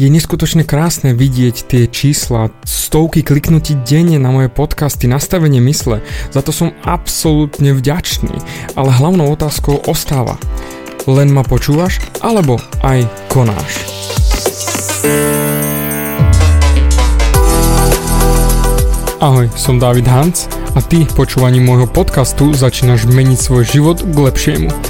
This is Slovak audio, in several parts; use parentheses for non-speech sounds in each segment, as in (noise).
Je neskutočne krásne vidieť tie čísla, stovky kliknutí denne na moje podcasty, nastavenie mysle. Za to som absolútne vďačný. Ale hlavnou otázkou ostáva. Len ma počúvaš, alebo aj konáš? Ahoj, som David Hans a ty počúvaním môjho podcastu začínaš meniť svoj život k lepšiemu.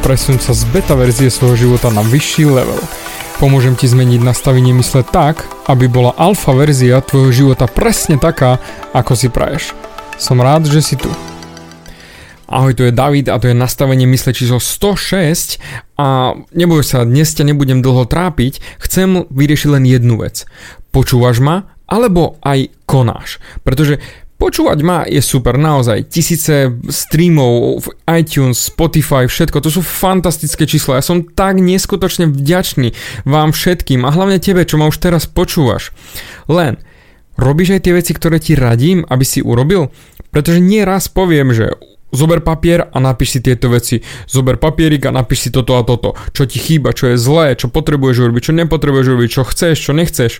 Presunúť sa z beta verzie svojho života na vyšší level. Pomôžem ti zmeniť nastavenie mysle tak, aby bola alfa verzia tvojho života presne taká, ako si praješ. Som rád, že si tu. Ahoj, tu je David a to je nastavenie mysle číslo 106 a neboj sa, dnes ťa nebudem dlho trápiť, chcem vyriešiť len jednu vec. Počúvaš ma, alebo aj konáš. Pretože Počúvať ma je super, naozaj. Tisíce streamov v iTunes, Spotify, všetko. To sú fantastické čísla. Ja som tak neskutočne vďačný vám všetkým a hlavne tebe, čo ma už teraz počúvaš. Len, robíš aj tie veci, ktoré ti radím, aby si urobil? Pretože nie raz poviem, že Zober papier a napíš si tieto veci. Zober papierik a napíš si toto a toto. Čo ti chýba, čo je zlé, čo potrebuješ urobiť, čo nepotrebuješ urobiť, čo chceš, čo nechceš.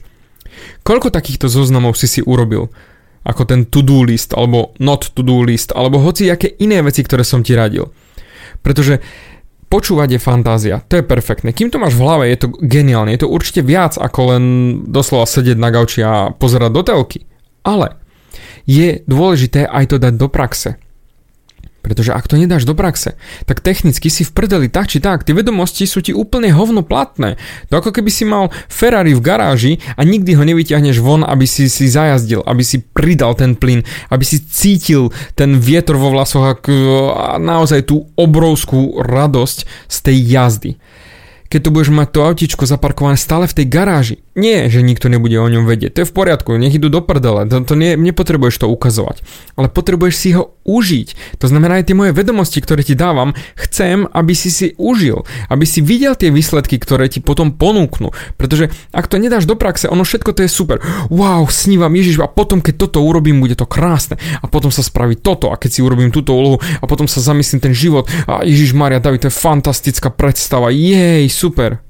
Koľko takýchto zoznamov si si urobil? Ako ten to-do list, alebo not to-do list, alebo hoci aké iné veci, ktoré som ti radil. Pretože počúvať je fantázia, to je perfektné. Kým to máš v hlave, je to geniálne, je to určite viac ako len doslova sedieť na gauči a pozerať do telky. Ale je dôležité aj to dať do praxe. Pretože ak to nedáš do praxe, tak technicky si v prdeli tak či tak, tie vedomosti sú ti úplne hovno platné. To ako keby si mal Ferrari v garáži a nikdy ho nevyťahneš von, aby si si zajazdil, aby si pridal ten plyn, aby si cítil ten vietor vo vlasoch a naozaj tú obrovskú radosť z tej jazdy keď tu budeš mať to autičko zaparkované stále v tej garáži. Nie, že nikto nebude o ňom vedieť, to je v poriadku, nech idú do prdele, to, to nie, nepotrebuješ to ukazovať, ale potrebuješ si ho užiť. To znamená aj tie moje vedomosti, ktoré ti dávam, chcem, aby si si užil, aby si videl tie výsledky, ktoré ti potom ponúknú, pretože ak to nedáš do praxe, ono všetko to je super. Wow, snívam Ježiš a potom keď toto urobím, bude to krásne. A potom sa spraví toto. A keď si urobím túto úlohu a potom sa zamyslím ten život. A Ježiš Maria, David, to je fantastická predstava, jej, super.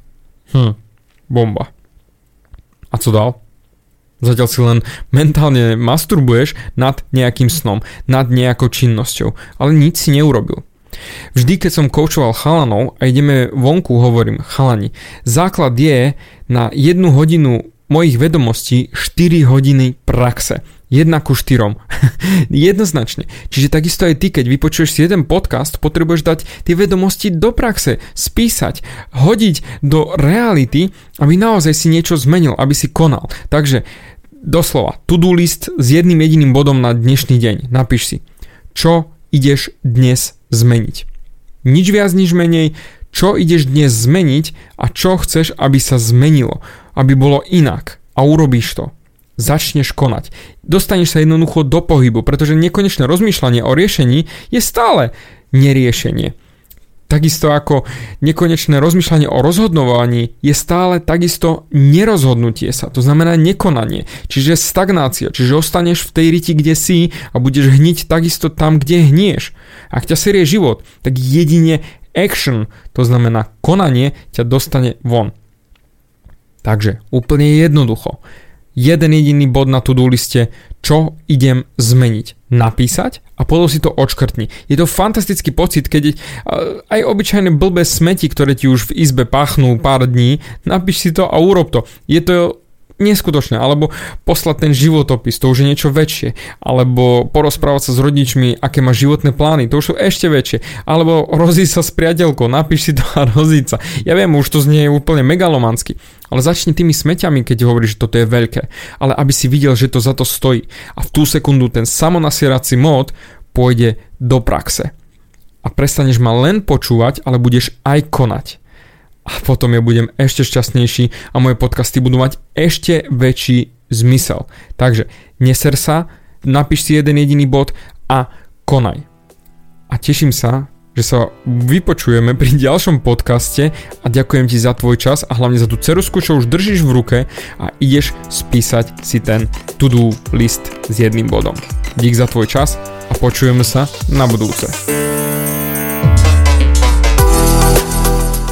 Hm, bomba. A co dal? Zatiaľ si len mentálne masturbuješ nad nejakým snom, nad nejakou činnosťou, ale nič si neurobil. Vždy, keď som koučoval chalanov a ideme vonku, hovorím, chalani, základ je na jednu hodinu mojich vedomostí 4 hodiny praxe. 1 ku 4. (laughs) Jednoznačne. Čiže takisto aj ty, keď vypočuješ si jeden podcast, potrebuješ dať tie vedomosti do praxe, spísať, hodiť do reality, aby naozaj si niečo zmenil, aby si konal. Takže doslova, to-do list s jedným jediným bodom na dnešný deň. Napíš si, čo ideš dnes zmeniť. Nič viac, nič menej, čo ideš dnes zmeniť a čo chceš, aby sa zmenilo, aby bolo inak a urobíš to začneš konať. Dostaneš sa jednoducho do pohybu, pretože nekonečné rozmýšľanie o riešení je stále neriešenie. Takisto ako nekonečné rozmýšľanie o rozhodnovaní je stále takisto nerozhodnutie sa, to znamená nekonanie, čiže stagnácia, čiže ostaneš v tej riti, kde si a budeš hniť takisto tam, kde hnieš. Ak ťa serie život, tak jedine action, to znamená konanie, ťa dostane von. Takže úplne jednoducho jeden jediný bod na to-do liste, čo idem zmeniť. Napísať a potom si to odškrtni. Je to fantastický pocit, keď aj obyčajné blbé smeti, ktoré ti už v izbe pachnú pár dní, napíš si to a urob to. Je to neskutočné, alebo poslať ten životopis, to už je niečo väčšie, alebo porozprávať sa s rodičmi, aké má životné plány, to už sú ešte väčšie, alebo rozísť sa s priateľkou, napíš si to a rozísť sa. Ja viem, už to znie úplne megalomansky, ale začni tými smeťami, keď hovoríš, že toto je veľké, ale aby si videl, že to za to stojí. A v tú sekundu ten samonasierací mód pôjde do praxe. A prestaneš ma len počúvať, ale budeš aj konať a potom ja budem ešte šťastnejší a moje podcasty budú mať ešte väčší zmysel. Takže neser sa, napíš si jeden jediný bod a konaj. A teším sa, že sa vypočujeme pri ďalšom podcaste a ďakujem ti za tvoj čas a hlavne za tú cerusku, čo už držíš v ruke a ideš spísať si ten to-do list s jedným bodom. Dík za tvoj čas a počujeme sa na budúce.